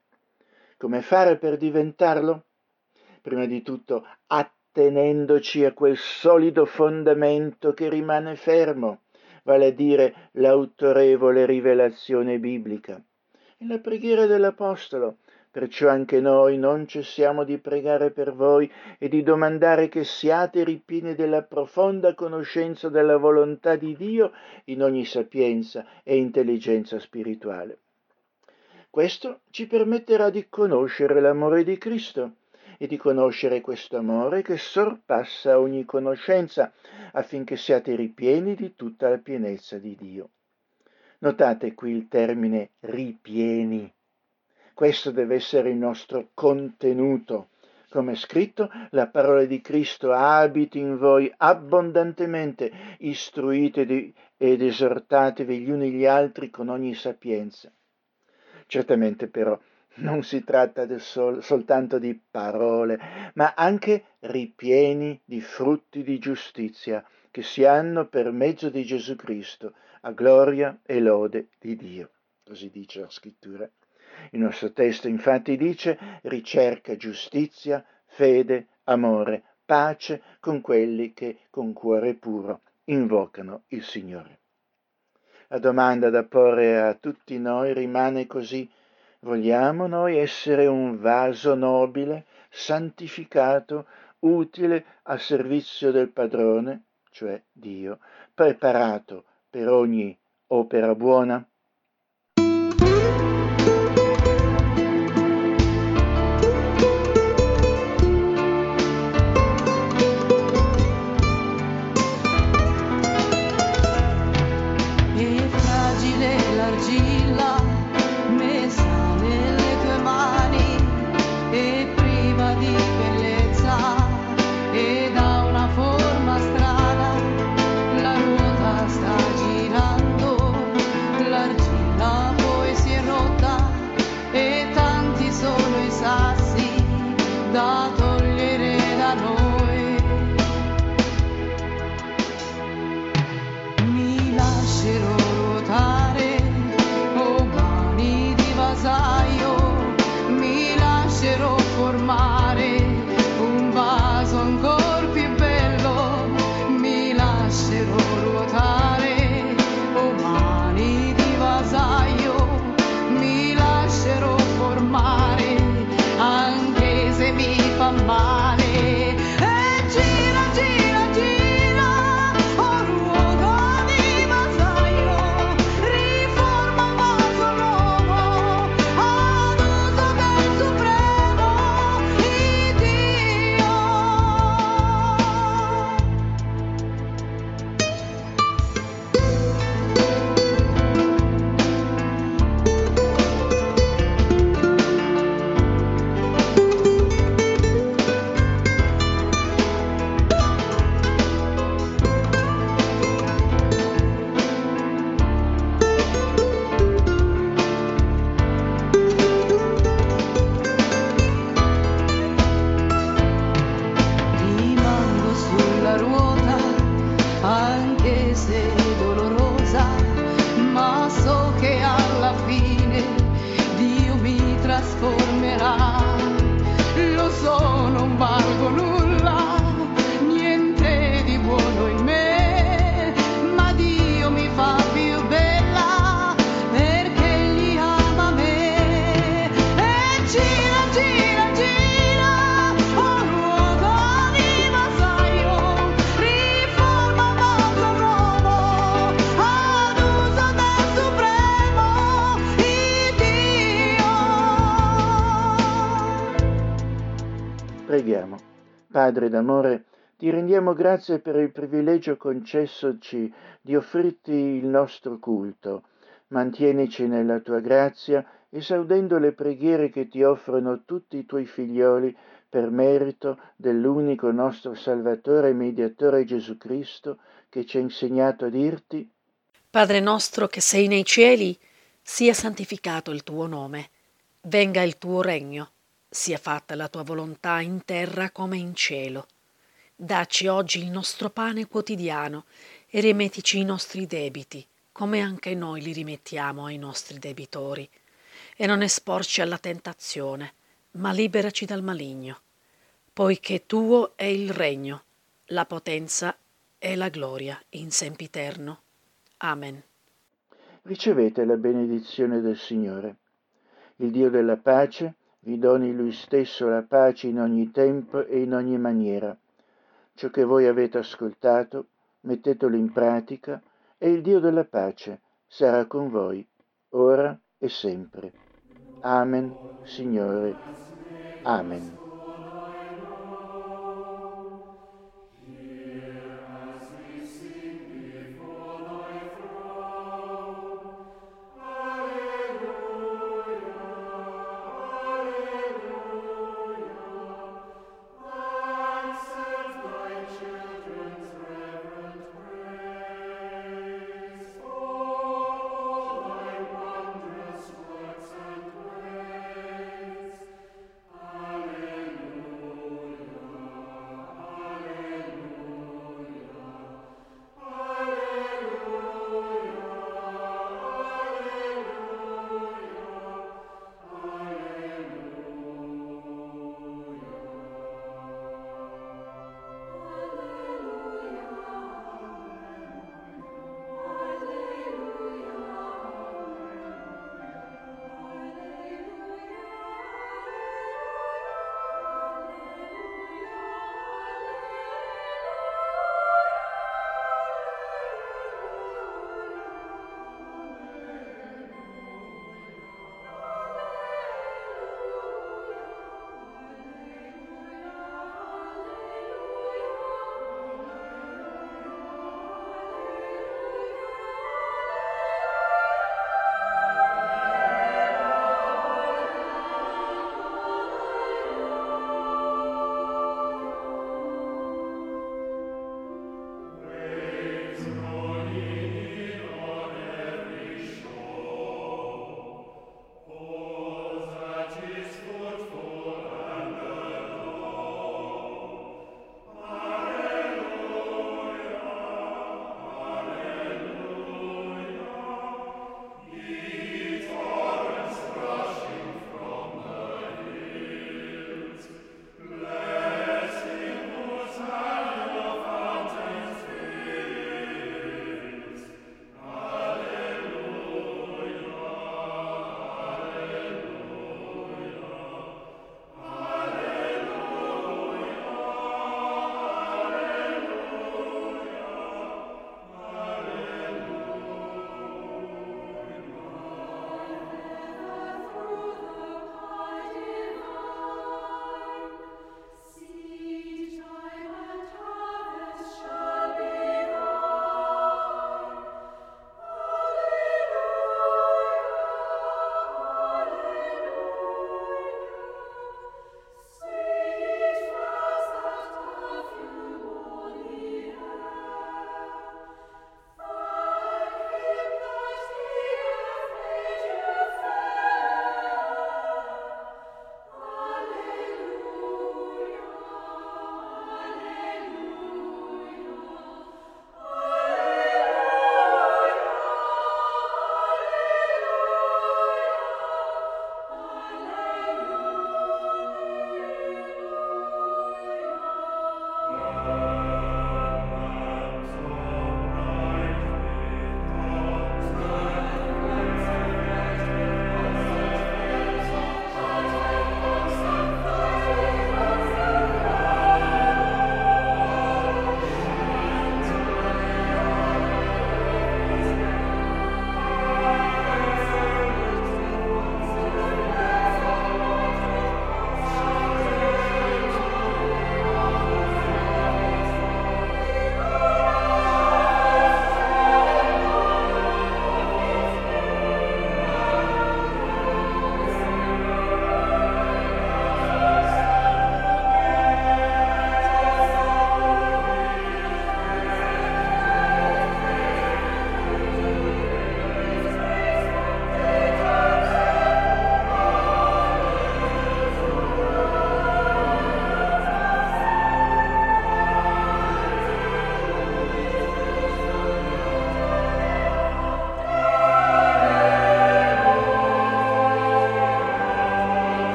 A: Come fare per diventarlo? Prima di tutto attenendoci a quel solido fondamento che rimane fermo, vale a dire l'autorevole rivelazione biblica. E la preghiera dell'Apostolo, Perciò anche noi non cessiamo di pregare per voi e di domandare che siate ripieni della profonda conoscenza della volontà di Dio in ogni sapienza e intelligenza spirituale. Questo ci permetterà di conoscere l'amore di Cristo e di conoscere questo amore che sorpassa ogni conoscenza affinché siate ripieni di tutta la pienezza di Dio. Notate qui il termine ripieni questo deve essere il nostro contenuto. Come è scritto, la parola di Cristo abiti in voi abbondantemente, istruite ed esortatevi gli uni gli altri con ogni sapienza. Certamente però non si tratta sol- soltanto di parole, ma anche ripieni di frutti di giustizia che si hanno per mezzo di Gesù Cristo, a gloria e lode di Dio. Così dice la scrittura.
C: Il nostro testo infatti dice ricerca giustizia, fede, amore, pace con quelli che con cuore puro invocano il Signore. La domanda da porre a tutti noi rimane così, vogliamo noi essere un vaso nobile, santificato, utile a servizio del padrone, cioè Dio, preparato per ogni opera buona? Ti rendiamo grazie per il privilegio concessoci di offrirti il nostro culto. Mantienici nella tua grazia, esaudendo le preghiere che ti offrono tutti i tuoi figlioli per merito dell'unico nostro Salvatore e Mediatore Gesù Cristo, che ci ha insegnato a dirti
J: Padre nostro che sei nei cieli, sia santificato il tuo nome, venga il tuo regno sia fatta la tua volontà in terra come in cielo. Dacci oggi il nostro pane quotidiano e rimettici i nostri debiti, come anche noi li rimettiamo ai nostri debitori. E non esporci alla tentazione, ma liberaci dal maligno, poiché tuo è il regno, la potenza e la gloria in sempiterno. Amen.
C: Ricevete la benedizione del Signore. Il Dio della pace vi doni lui stesso la pace in ogni tempo e in ogni maniera. Ciò che voi avete ascoltato, mettetelo in pratica e il Dio della pace sarà con voi, ora e sempre. Amen, Signore. Amen.